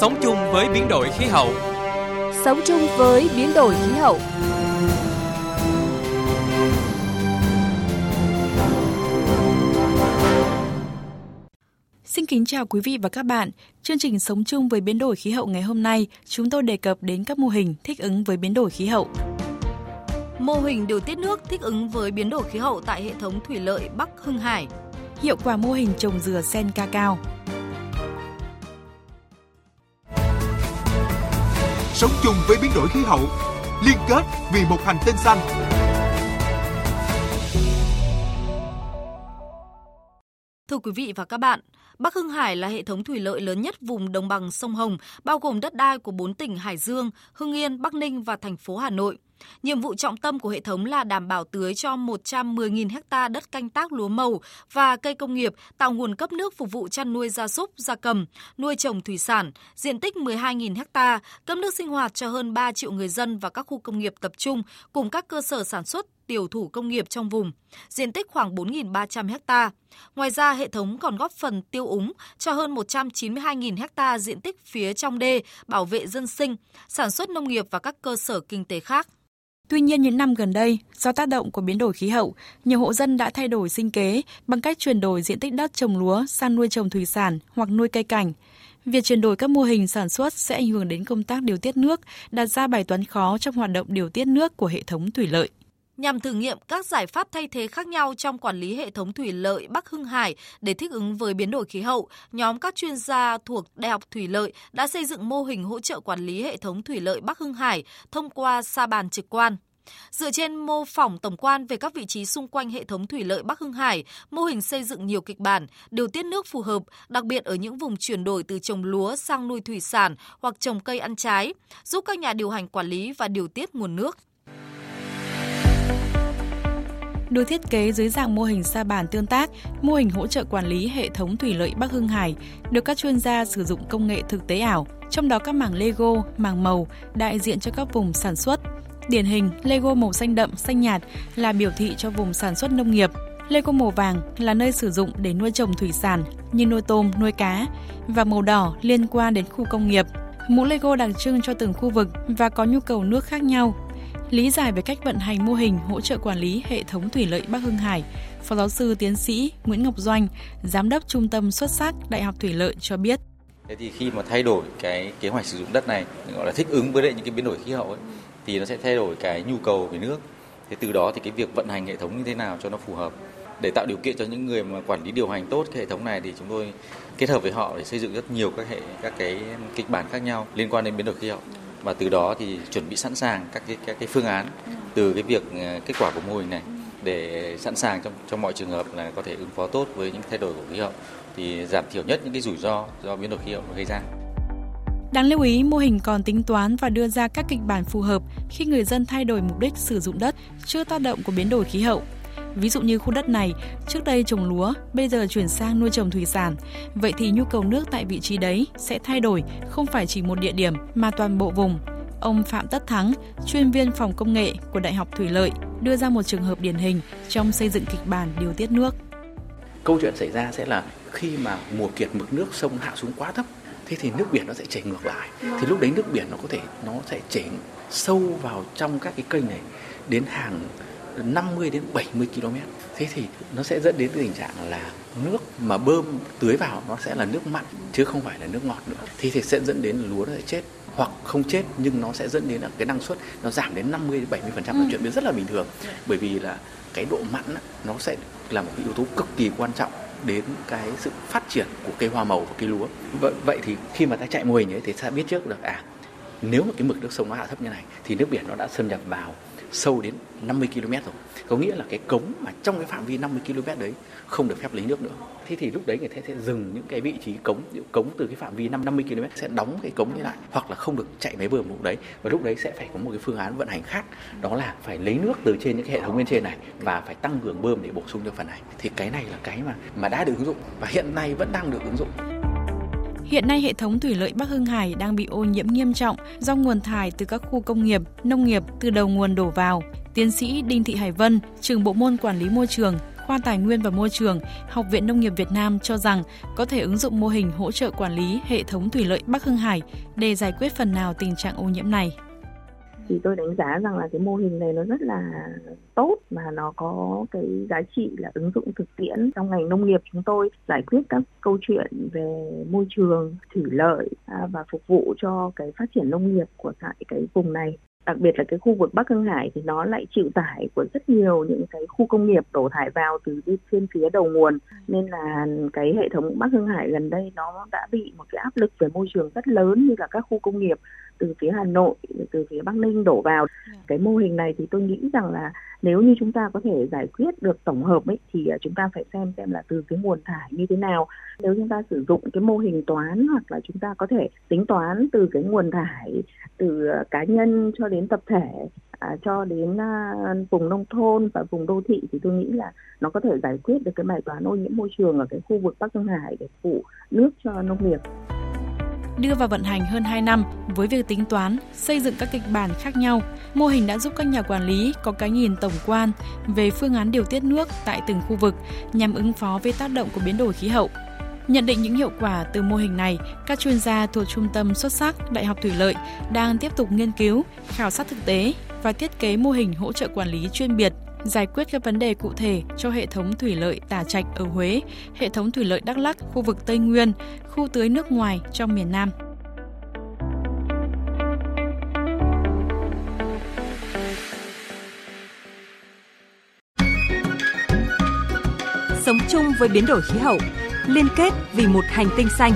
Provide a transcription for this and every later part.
Sống chung với biến đổi khí hậu. Sống chung với biến đổi khí hậu. Xin kính chào quý vị và các bạn. Chương trình Sống chung với biến đổi khí hậu ngày hôm nay, chúng tôi đề cập đến các mô hình thích ứng với biến đổi khí hậu. Mô hình điều tiết nước thích ứng với biến đổi khí hậu tại hệ thống thủy lợi Bắc Hưng Hải. Hiệu quả mô hình trồng dừa sen ca cao. Sống chung với biến đổi khí hậu, liên kết vì một hành tinh xanh. Thưa quý vị và các bạn, Bắc Hưng Hải là hệ thống thủy lợi lớn nhất vùng đồng bằng sông Hồng, bao gồm đất đai của 4 tỉnh Hải Dương, Hưng Yên, Bắc Ninh và thành phố Hà Nội. Nhiệm vụ trọng tâm của hệ thống là đảm bảo tưới cho 110.000 ha đất canh tác lúa màu và cây công nghiệp, tạo nguồn cấp nước phục vụ chăn nuôi gia súc, gia cầm, nuôi trồng thủy sản, diện tích 12.000 ha, cấp nước sinh hoạt cho hơn 3 triệu người dân và các khu công nghiệp tập trung cùng các cơ sở sản xuất tiểu thủ công nghiệp trong vùng, diện tích khoảng 4.300 ha. Ngoài ra, hệ thống còn góp phần tiêu úng cho hơn 192.000 ha diện tích phía trong đê, bảo vệ dân sinh, sản xuất nông nghiệp và các cơ sở kinh tế khác. Tuy nhiên những năm gần đây, do tác động của biến đổi khí hậu, nhiều hộ dân đã thay đổi sinh kế bằng cách chuyển đổi diện tích đất trồng lúa sang nuôi trồng thủy sản hoặc nuôi cây cảnh. Việc chuyển đổi các mô hình sản xuất sẽ ảnh hưởng đến công tác điều tiết nước, đặt ra bài toán khó trong hoạt động điều tiết nước của hệ thống thủy lợi nhằm thử nghiệm các giải pháp thay thế khác nhau trong quản lý hệ thống thủy lợi Bắc Hưng Hải để thích ứng với biến đổi khí hậu, nhóm các chuyên gia thuộc Đại học Thủy lợi đã xây dựng mô hình hỗ trợ quản lý hệ thống thủy lợi Bắc Hưng Hải thông qua sa bàn trực quan. Dựa trên mô phỏng tổng quan về các vị trí xung quanh hệ thống thủy lợi Bắc Hưng Hải, mô hình xây dựng nhiều kịch bản, điều tiết nước phù hợp, đặc biệt ở những vùng chuyển đổi từ trồng lúa sang nuôi thủy sản hoặc trồng cây ăn trái, giúp các nhà điều hành quản lý và điều tiết nguồn nước được thiết kế dưới dạng mô hình sa bàn tương tác, mô hình hỗ trợ quản lý hệ thống thủy lợi Bắc Hưng Hải, được các chuyên gia sử dụng công nghệ thực tế ảo, trong đó các mảng Lego, mảng màu đại diện cho các vùng sản xuất. Điển hình, Lego màu xanh đậm, xanh nhạt là biểu thị cho vùng sản xuất nông nghiệp. Lego màu vàng là nơi sử dụng để nuôi trồng thủy sản như nuôi tôm, nuôi cá và màu đỏ liên quan đến khu công nghiệp. Mũ Lego đặc trưng cho từng khu vực và có nhu cầu nước khác nhau Lý giải về cách vận hành mô hình hỗ trợ quản lý hệ thống thủy lợi Bắc Hưng Hải, Phó giáo sư tiến sĩ Nguyễn Ngọc Doanh, Giám đốc Trung tâm xuất sắc Đại học Thủy lợi cho biết. Thế thì khi mà thay đổi cái kế hoạch sử dụng đất này, gọi là thích ứng với lại những cái biến đổi khí hậu ấy, thì nó sẽ thay đổi cái nhu cầu về nước. Thế từ đó thì cái việc vận hành hệ thống như thế nào cho nó phù hợp để tạo điều kiện cho những người mà quản lý điều hành tốt cái hệ thống này thì chúng tôi kết hợp với họ để xây dựng rất nhiều các hệ các cái kịch bản khác nhau liên quan đến biến đổi khí hậu và từ đó thì chuẩn bị sẵn sàng các cái các cái phương án từ cái việc ờ, kết quả của mô hình này để sẵn sàng trong trong mọi trường hợp là có thể ứng phó tốt với những thay đổi của khí hậu thì giảm thiểu nhất những cái rủi ro do biến đổi khí hậu gây ra. Đáng lưu ý, mô hình còn tính toán và đưa ra các kịch bản phù hợp khi người dân thay đổi mục đích sử dụng đất trước tác động của biến đổi khí hậu. Ví dụ như khu đất này trước đây trồng lúa, bây giờ chuyển sang nuôi trồng thủy sản. Vậy thì nhu cầu nước tại vị trí đấy sẽ thay đổi không phải chỉ một địa điểm mà toàn bộ vùng. Ông Phạm Tất Thắng, chuyên viên phòng công nghệ của Đại học Thủy lợi, đưa ra một trường hợp điển hình trong xây dựng kịch bản điều tiết nước. Câu chuyện xảy ra sẽ là khi mà mùa kiệt mực nước sông hạ xuống quá thấp thế thì nước biển nó sẽ chảy ngược lại thì lúc đấy nước biển nó có thể nó sẽ chảy sâu vào trong các cái kênh này đến hàng 50 đến 70 km. Thế thì nó sẽ dẫn đến cái tình trạng là nước mà bơm tưới vào nó sẽ là nước mặn chứ không phải là nước ngọt nữa. Thì thì sẽ dẫn đến lúa nó sẽ chết hoặc không chết nhưng nó sẽ dẫn đến là cái năng suất nó giảm đến 50 đến 70% phần là chuyện biến rất là bình thường. Bởi vì là cái độ mặn nó sẽ là một cái yếu tố cực kỳ quan trọng đến cái sự phát triển của cây hoa màu và cây lúa. Vậy, vậy thì khi mà ta chạy mô hình ấy thì ta biết trước được à nếu mà cái mực nước sông nó hạ thấp như này, thì nước biển nó đã xâm nhập vào sâu đến 50 km rồi. Có nghĩa là cái cống mà trong cái phạm vi 50 km đấy không được phép lấy nước nữa. Thế thì lúc đấy người ta sẽ dừng những cái vị trí cống cống từ cái phạm vi 5 50 km sẽ đóng cái cống như lại, hoặc là không được chạy máy bơm lúc đấy. Và lúc đấy sẽ phải có một cái phương án vận hành khác, đó là phải lấy nước từ trên những cái hệ thống bên trên này và phải tăng cường bơm để bổ sung cho phần này. Thì cái này là cái mà mà đã được ứng dụng và hiện nay vẫn đang được ứng dụng. Hiện nay hệ thống thủy lợi Bắc Hưng Hải đang bị ô nhiễm nghiêm trọng do nguồn thải từ các khu công nghiệp, nông nghiệp từ đầu nguồn đổ vào. Tiến sĩ Đinh Thị Hải Vân, trường bộ môn quản lý môi trường, khoa Tài nguyên và Môi trường, Học viện Nông nghiệp Việt Nam cho rằng có thể ứng dụng mô hình hỗ trợ quản lý hệ thống thủy lợi Bắc Hưng Hải để giải quyết phần nào tình trạng ô nhiễm này thì tôi đánh giá rằng là cái mô hình này nó rất là tốt và nó có cái giá trị là ứng dụng thực tiễn trong ngành nông nghiệp chúng tôi, giải quyết các câu chuyện về môi trường, thủy lợi à, và phục vụ cho cái phát triển nông nghiệp của tại cái vùng này đặc biệt là cái khu vực Bắc Hưng Hải thì nó lại chịu tải của rất nhiều những cái khu công nghiệp đổ thải vào từ trên phía đầu nguồn nên là cái hệ thống Bắc Hưng Hải gần đây nó đã bị một cái áp lực về môi trường rất lớn như là các khu công nghiệp từ phía Hà Nội từ phía Bắc Ninh đổ vào dạ. cái mô hình này thì tôi nghĩ rằng là nếu như chúng ta có thể giải quyết được tổng hợp ấy thì à, chúng ta phải xem xem là từ cái nguồn thải như thế nào. Nếu chúng ta sử dụng cái mô hình toán hoặc là chúng ta có thể tính toán từ cái nguồn thải từ à, cá nhân cho đến tập thể à, cho đến à, vùng nông thôn và vùng đô thị thì tôi nghĩ là nó có thể giải quyết được cái bài toán ô nhiễm môi trường ở cái khu vực Bắc Hưng Hải để phụ nước cho nông nghiệp. Đưa vào vận hành hơn 2 năm với việc tính toán, xây dựng các kịch bản khác nhau, mô hình đã giúp các nhà quản lý có cái nhìn tổng quan về phương án điều tiết nước tại từng khu vực nhằm ứng phó với tác động của biến đổi khí hậu. Nhận định những hiệu quả từ mô hình này, các chuyên gia thuộc Trung tâm xuất sắc Đại học Thủy lợi đang tiếp tục nghiên cứu, khảo sát thực tế và thiết kế mô hình hỗ trợ quản lý chuyên biệt giải quyết các vấn đề cụ thể cho hệ thống thủy lợi tả Trạch ở Huế, hệ thống thủy lợi Đắk Lắk, khu vực Tây Nguyên, khu tưới nước ngoài trong miền Nam. Với biến đổi khí hậu, liên kết vì một hành tinh xanh.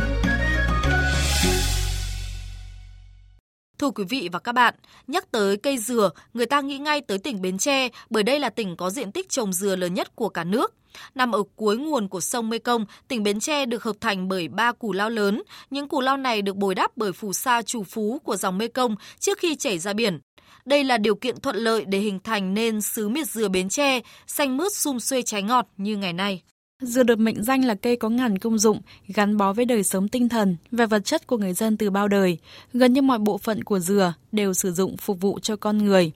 Thưa quý vị và các bạn, nhắc tới cây dừa, người ta nghĩ ngay tới tỉnh Bến Tre bởi đây là tỉnh có diện tích trồng dừa lớn nhất của cả nước. Nằm ở cuối nguồn của sông Mekong, tỉnh Bến Tre được hợp thành bởi ba cù lao lớn. Những cù lao này được bồi đắp bởi phù sa trù phú của dòng Mekong trước khi chảy ra biển. Đây là điều kiện thuận lợi để hình thành nên xứ miệt dừa Bến Tre, xanh mướt sum xuê trái ngọt như ngày nay. Dừa được mệnh danh là cây có ngàn công dụng, gắn bó với đời sống tinh thần và vật chất của người dân từ bao đời. Gần như mọi bộ phận của dừa đều sử dụng phục vụ cho con người.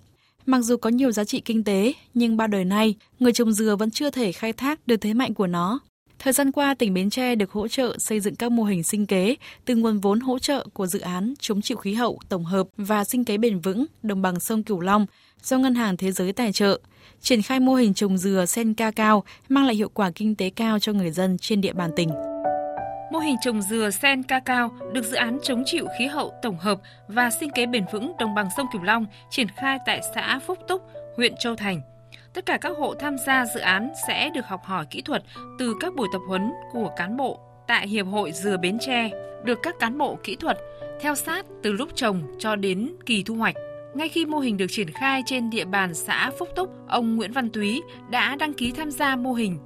Mặc dù có nhiều giá trị kinh tế, nhưng bao đời nay, người trồng dừa vẫn chưa thể khai thác được thế mạnh của nó. Thời gian qua, tỉnh Bến Tre được hỗ trợ xây dựng các mô hình sinh kế từ nguồn vốn hỗ trợ của dự án chống chịu khí hậu tổng hợp và sinh kế bền vững đồng bằng sông Cửu Long do Ngân hàng Thế giới tài trợ – triển khai mô hình trồng dừa sen ca cao mang lại hiệu quả kinh tế cao cho người dân trên địa bàn tỉnh. Mô hình trồng dừa sen ca cao được dự án chống chịu khí hậu tổng hợp và sinh kế bền vững đồng bằng sông Cửu Long triển khai tại xã Phúc Túc, huyện Châu Thành. Tất cả các hộ tham gia dự án sẽ được học hỏi kỹ thuật từ các buổi tập huấn của cán bộ tại Hiệp hội Dừa Bến Tre, được các cán bộ kỹ thuật theo sát từ lúc trồng cho đến kỳ thu hoạch. Ngay khi mô hình được triển khai trên địa bàn xã Phúc Túc, ông Nguyễn Văn Túy đã đăng ký tham gia mô hình.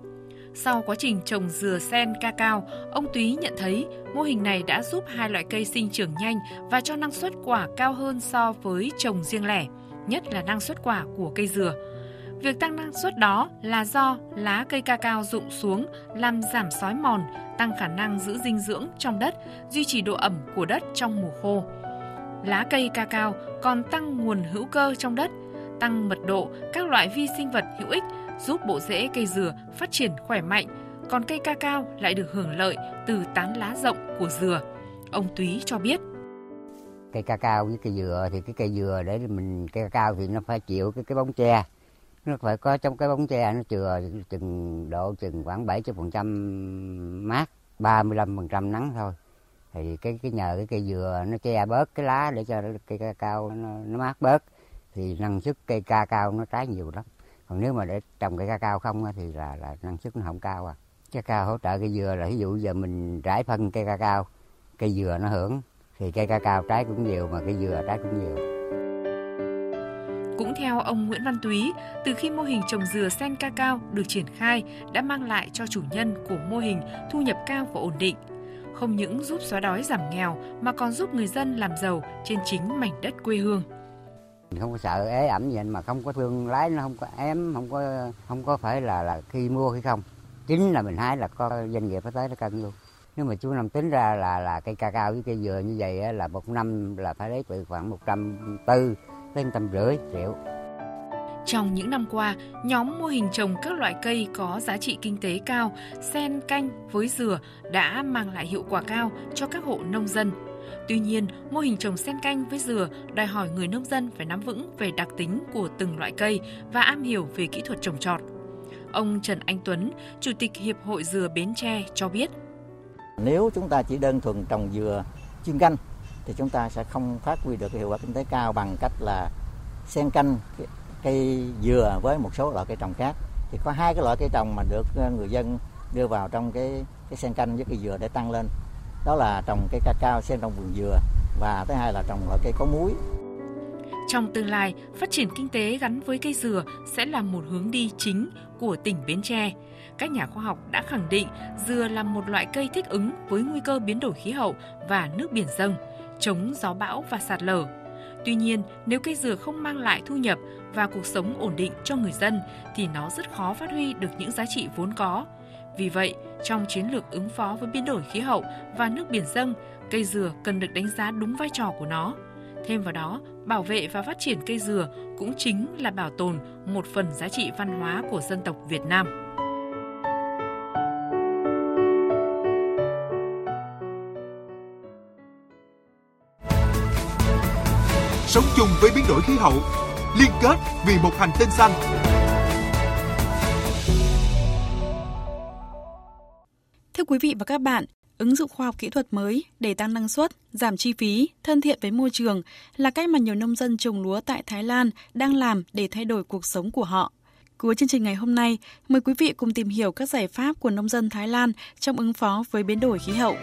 Sau quá trình trồng dừa sen ca cao, ông Túy nhận thấy mô hình này đã giúp hai loại cây sinh trưởng nhanh và cho năng suất quả cao hơn so với trồng riêng lẻ, nhất là năng suất quả của cây dừa. Việc tăng năng suất đó là do lá cây ca cao rụng xuống làm giảm sói mòn, tăng khả năng giữ dinh dưỡng trong đất, duy trì độ ẩm của đất trong mùa khô. Lá cây ca cao còn tăng nguồn hữu cơ trong đất, tăng mật độ các loại vi sinh vật hữu ích giúp bộ rễ cây dừa phát triển khỏe mạnh, còn cây ca cao lại được hưởng lợi từ tán lá rộng của dừa. Ông Túy cho biết. Cây ca cao với cây dừa thì cái cây dừa để mình cây ca cao thì nó phải chịu cái cái bóng tre nó phải có trong cái bóng tre nó chừa chừng độ chừng khoảng 70 phần trăm mát 35 phần trăm nắng thôi thì cái cái nhờ cái cây dừa nó che bớt cái lá để cho cây ca cao nó, nó mát bớt. Thì năng suất cây ca cao nó trái nhiều lắm. Còn nếu mà để trồng cây ca cao không thì là là năng suất nó không cao à. Cây cao hỗ trợ cây dừa là ví dụ giờ mình rải phân cây ca cao cây dừa nó hưởng thì cây ca cao trái cũng nhiều mà cây dừa trái cũng nhiều. Cũng theo ông Nguyễn Văn Túy, từ khi mô hình trồng dừa sen ca cao được triển khai đã mang lại cho chủ nhân của mô hình thu nhập cao và ổn định không những giúp xóa đói giảm nghèo mà còn giúp người dân làm giàu trên chính mảnh đất quê hương. Không có sợ ế ẩm gì mà không có thương lái nó không có ém, không có không có phải là là khi mua hay không. Chính là mình hái là có doanh nghiệp phải tới nó cân luôn. Nếu mà chú năm tính ra là là cây ca cao với cây dừa như vậy là một năm là phải lấy từ khoảng một trăm tư đến trăm rưỡi triệu. Trong những năm qua, nhóm mô hình trồng các loại cây có giá trị kinh tế cao, sen canh với dừa đã mang lại hiệu quả cao cho các hộ nông dân. Tuy nhiên, mô hình trồng sen canh với dừa đòi hỏi người nông dân phải nắm vững về đặc tính của từng loại cây và am hiểu về kỹ thuật trồng trọt. Ông Trần Anh Tuấn, Chủ tịch Hiệp hội Dừa Bến Tre cho biết. Nếu chúng ta chỉ đơn thuần trồng dừa chuyên canh thì chúng ta sẽ không phát huy được hiệu quả kinh tế cao bằng cách là sen canh cây dừa với một số loại cây trồng khác. Thì có hai cái loại cây trồng mà được ờ, người dân đưa vào trong cái cái sen canh với cây dừa để tăng lên. Đó là trồng cây cacao xen trong vườn dừa và thứ hai là trồng loại cây có muối trong tương lai, phát triển kinh tế gắn với cây dừa sẽ là một hướng đi chính của tỉnh Bến Tre. Các nhà khoa học đã khẳng định dừa là một loại cây thích ứng với nguy cơ biến đổi khí hậu và nước biển dâng, chống gió bão và sạt lở. Tuy nhiên, nếu cây dừa không mang lại thu nhập và cuộc sống ổn định cho người dân thì nó rất khó phát huy được những giá trị vốn có. Vì vậy, trong chiến lược ứng phó với biến đổi khí hậu và nước biển dâng, cây dừa cần được đánh giá đúng vai trò của nó – Thêm vào đó, bảo vệ và phát triển cây dừa cũng chính là bảo tồn một phần giá trị văn hóa của dân tộc Việt Nam. Sống chung với biến đổi khí hậu, liên kết vì một hành tinh xanh. Thưa quý vị và các bạn, ứng dụng khoa học kỹ thuật mới để tăng năng suất, giảm chi phí, thân thiện với môi trường là cách mà nhiều nông dân trồng lúa tại Thái Lan đang làm để thay đổi cuộc sống của họ. Cuối chương trình ngày hôm nay, mời quý vị cùng tìm hiểu các giải pháp của nông dân Thái Lan trong ứng phó với biến đổi khí hậu.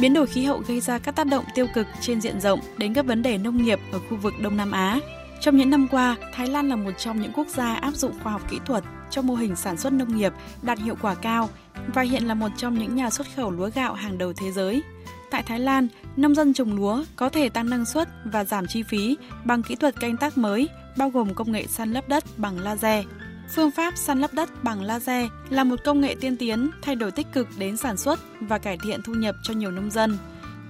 Biến đổi khí hậu gây ra các tác động tiêu cực trên diện rộng đến các vấn đề nông nghiệp ở khu vực Đông Nam Á. Trong những năm qua, Thái Lan là một trong những quốc gia áp dụng khoa học kỹ thuật cho mô hình sản xuất nông nghiệp đạt hiệu quả cao và hiện là một trong những nhà xuất khẩu lúa gạo hàng đầu thế giới. Tại Thái Lan, nông dân trồng lúa có thể tăng năng suất và giảm chi phí bằng kỹ thuật canh tác mới, bao gồm công nghệ săn lấp đất bằng laser. Phương pháp săn lấp đất bằng laser là một công nghệ tiên tiến thay đổi tích cực đến sản xuất và cải thiện thu nhập cho nhiều nông dân.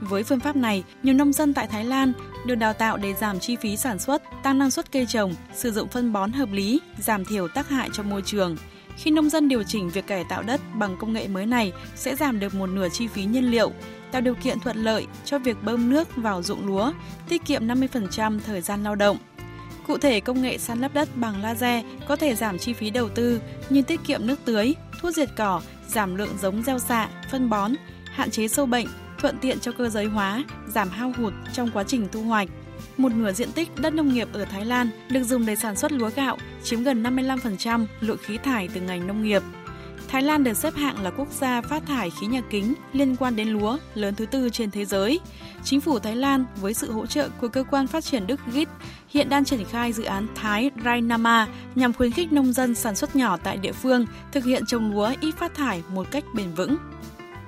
Với phương pháp này, nhiều nông dân tại Thái Lan được đào tạo để giảm chi phí sản xuất, tăng năng suất cây trồng, sử dụng phân bón hợp lý, giảm thiểu tác hại cho môi trường. Khi nông dân điều chỉnh việc cải tạo đất bằng công nghệ mới này sẽ giảm được một nửa chi phí nhiên liệu, tạo điều kiện thuận lợi cho việc bơm nước vào ruộng lúa, tiết kiệm 50% thời gian lao động. Cụ thể, công nghệ săn lấp đất bằng laser có thể giảm chi phí đầu tư như tiết kiệm nước tưới, thuốc diệt cỏ, giảm lượng giống gieo xạ, phân bón, hạn chế sâu bệnh, thuận tiện cho cơ giới hóa, giảm hao hụt trong quá trình thu hoạch. Một nửa diện tích đất nông nghiệp ở Thái Lan được dùng để sản xuất lúa gạo, chiếm gần 55% lượng khí thải từ ngành nông nghiệp. Thái Lan được xếp hạng là quốc gia phát thải khí nhà kính liên quan đến lúa lớn thứ tư trên thế giới. Chính phủ Thái Lan với sự hỗ trợ của cơ quan phát triển Đức GIT hiện đang triển khai dự án Thái Rainama nhằm khuyến khích nông dân sản xuất nhỏ tại địa phương thực hiện trồng lúa ít phát thải một cách bền vững.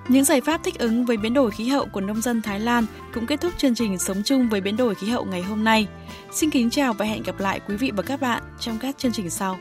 Những giải pháp thích ứng với biến đổi khí hậu của nông dân Thái Lan cũng kết thúc chương trình Sống chung với biến đổi khí hậu ngày hôm nay. Xin kính chào và hẹn gặp lại quý vị và các bạn trong các chương trình sau.